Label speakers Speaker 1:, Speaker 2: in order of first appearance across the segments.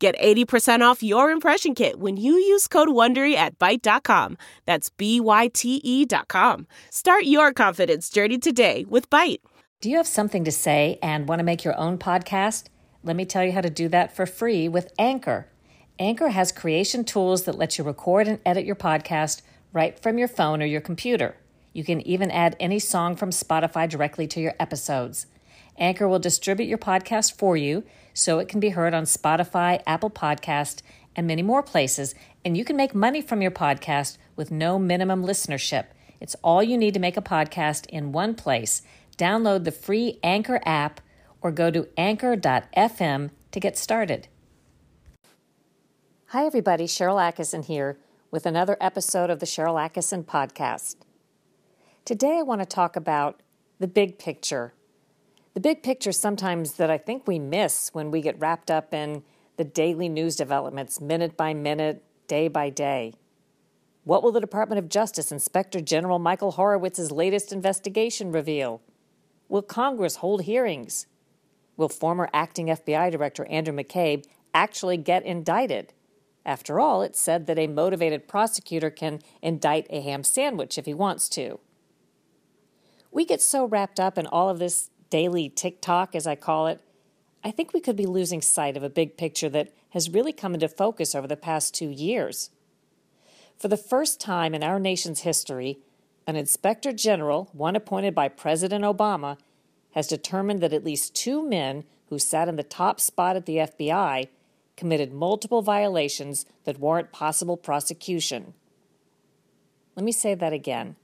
Speaker 1: Get 80% off your impression kit when you use code WONDERY at Byte.com. That's B-Y-T-E dot com. Start your confidence journey today with Byte.
Speaker 2: Do you have something to say and want to make your own podcast? Let me tell you how to do that for free with Anchor. Anchor has creation tools that let you record and edit your podcast right from your phone or your computer. You can even add any song from Spotify directly to your episodes. Anchor will distribute your podcast for you so it can be heard on Spotify, Apple Podcast, and many more places, and you can make money from your podcast with no minimum listenership. It's all you need to make a podcast in one place. Download the free Anchor app or go to anchor.fm to get started. Hi, everybody. Sharyl Attkisson here with another episode of the Sharyl Attkisson podcast. Today, I want to talk about the big picture the big picture sometimes that I think we miss when we get wrapped up in the daily news developments, minute by minute, day by day. What will the Department of Justice Inspector General Michael Horowitz's latest investigation reveal? Will Congress hold hearings? Will former acting FBI Director Andrew McCabe actually get indicted? After all, it's said that a motivated prosecutor can indict a ham sandwich if he wants to. We get so wrapped up in all of this daily TikTok, as I call it, I think we could be losing sight of a big picture that has really come into focus over the past two years. For the first time in our nation's history, an inspector general, one appointed by President Obama, has determined that at least two men who sat in the top spot at the FBI committed multiple violations that warrant possible prosecution. Let me say that again.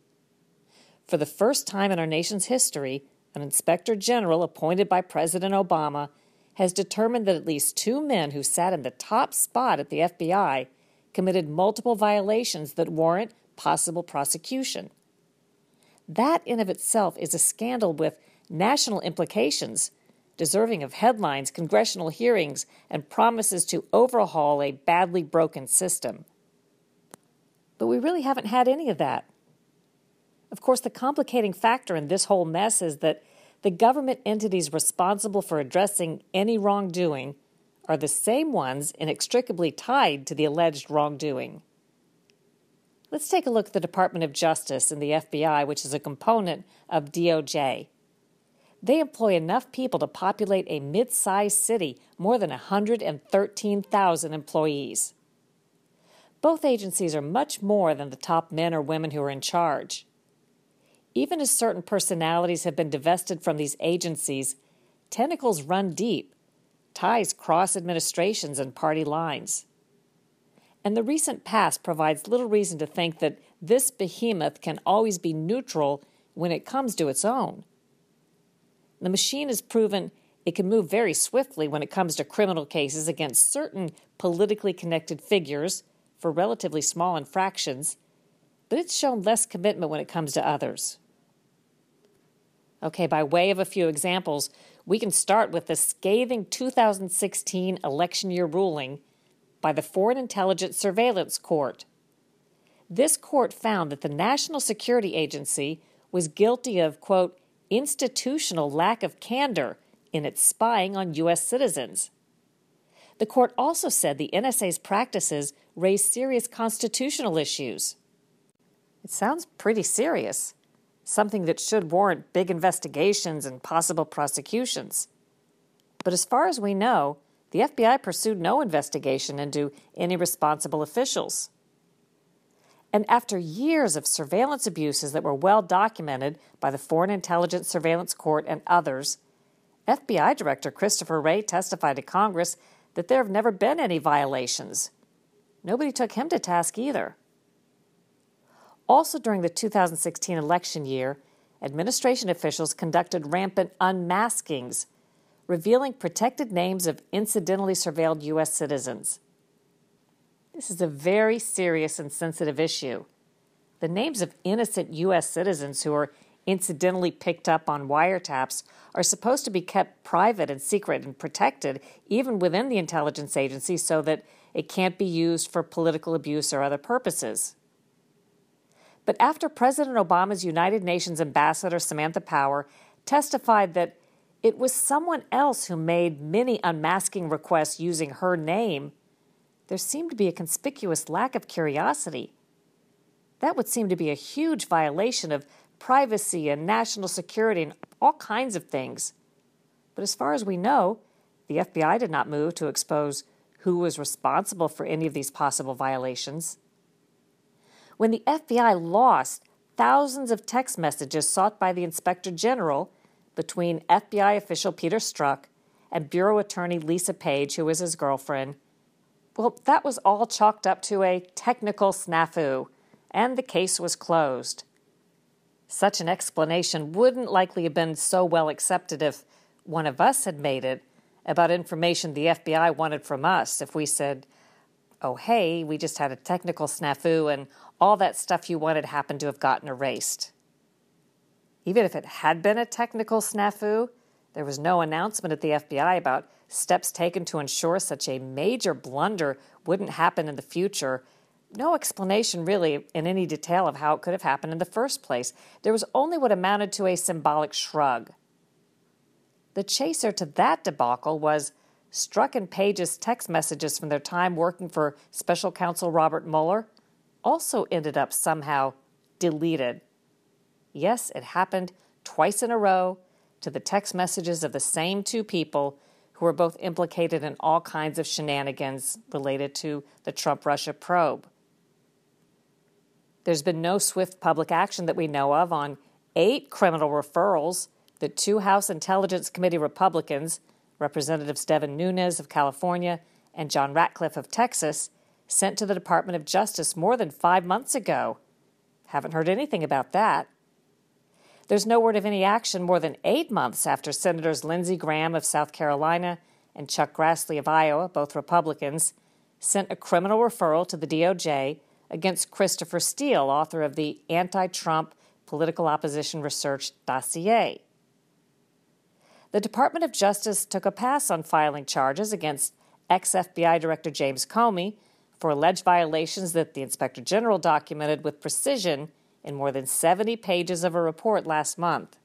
Speaker 2: For the first time in our nation's history, an inspector general appointed by President Obama has determined that at least two men who sat in the top spot at the FBI committed multiple violations that warrant possible prosecution. That in of itself is a scandal with national implications, deserving of headlines, congressional hearings, and promises to overhaul a badly broken system. But we really haven't had any of that. Of course, the complicating factor in this whole mess is that the government entities responsible for addressing any wrongdoing are the same ones inextricably tied to the alleged wrongdoing. Let's take a look at the Department of Justice and the FBI, which is a component of DOJ. They employ enough people to populate a mid sized city, more than 113,000 employees. Both agencies are much more than the top men or women who are in charge. Even as certain personalities have been divested from these agencies, tentacles run deep, ties cross administrations and party lines. And the recent past provides little reason to think that this behemoth can always be neutral when it comes to its own. The machine has proven it can move very swiftly when it comes to criminal cases against certain politically connected figures for relatively small infractions, but it's shown less commitment when it comes to others. Okay, by way of a few examples, we can start with the scathing 2016 election year ruling by the Foreign Intelligence Surveillance Court. This court found that the National Security Agency was guilty of, quote, institutional lack of candor in its spying on U.S. citizens. The court also said the NSA's practices raise serious constitutional issues. It sounds pretty serious something that should warrant big investigations and possible prosecutions. But as far as we know, the FBI pursued no investigation into any responsible officials. And after years of surveillance abuses that were well documented by the Foreign Intelligence Surveillance Court and others, FBI Director Christopher Wray testified to Congress that there have never been any violations. Nobody took him to task either. Also, during the 2016 election year, administration officials conducted rampant unmaskings, revealing protected names of incidentally surveilled U.S. citizens. This is a very serious and sensitive issue. The names of innocent U.S. citizens who are incidentally picked up on wiretaps are supposed to be kept private and secret and protected, even within the intelligence agency, so that it can't be used for political abuse or other purposes. But after President Obama's United Nations ambassador, Samantha Power, testified that it was someone else who made many unmasking requests using her name, there seemed to be a conspicuous lack of curiosity. That would seem to be a huge violation of privacy and national security and all kinds of things. But as far as we know, the FBI did not move to expose who was responsible for any of these possible violations. When the FBI lost thousands of text messages sought by the Inspector General between FBI official Peter Strzok and Bureau Attorney Lisa Page, who was his girlfriend, well, that was all chalked up to a technical snafu, and the case was closed. Such an explanation wouldn't likely have been so well accepted if one of us had made it about information the FBI wanted from us. If we said, oh, hey, we just had a technical snafu and all that stuff you wanted happened to have gotten erased. Even if it had been a technical snafu, there was no announcement at the FBI about steps taken to ensure such a major blunder wouldn't happen in the future no explanation really in any detail of how it could have happened in the first place. There was only what amounted to a symbolic shrug. The chaser to that debacle was Strzok and Page's text messages from their time working for special counsel Robert Mueller also ended up somehow deleted. Yes, it happened twice in a row to the text messages of the same two people who were both implicated in all kinds of shenanigans related to the Trump Russia probe. There's been no swift public action that we know of on eight criminal referrals that two House Intelligence Committee Republicans, Representatives Devin Nunes of California and John Ratcliffe of Texas, sent to the Department of Justice more than five months ago. Haven't heard anything about that. There's no word of any action more than eight months after Senators Lindsey Graham of South Carolina and Chuck Grassley of Iowa, both Republicans, sent a criminal referral to the DOJ against Christopher Steele, author of the Anti Trump Political Opposition Research Dossier. The Department of Justice took a pass on filing charges against ex FBI Director James Comey for alleged violations that the Inspector General documented with precision in more than 70 pages of a report last month.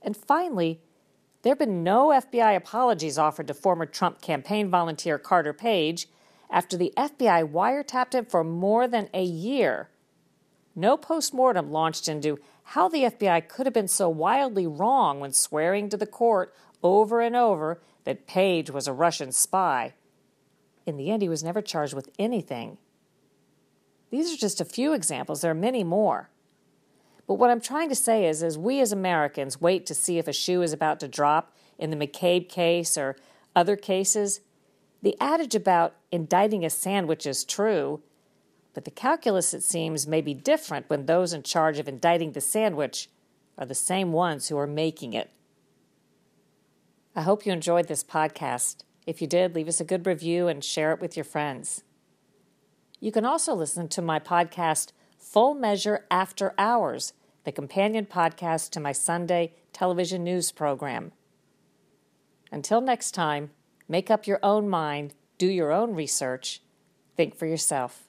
Speaker 2: And finally, there have been no FBI apologies offered to former Trump campaign volunteer Carter Page after the FBI wiretapped him for more than a year. No postmortem launched into how the FBI could have been so wildly wrong when swearing to the court over and over that Page was a Russian spy. In the end, he was never charged with anything. These are just a few examples, there are many more. But what I'm trying to say is, as we as Americans wait to see if a shoe is about to drop in the McCabe case or other cases, the adage about indicting a sandwich is true, but the calculus, it seems, may be different when those in charge of indicting the sandwich are the same ones who are making it. I hope you enjoyed this podcast. If you did, leave us a good review and share it with your friends. You can also listen to my podcast, Full Measure After Hours, the companion podcast to my Sunday television news program. Until next time, Make up your own mind, do your own research, think for yourself.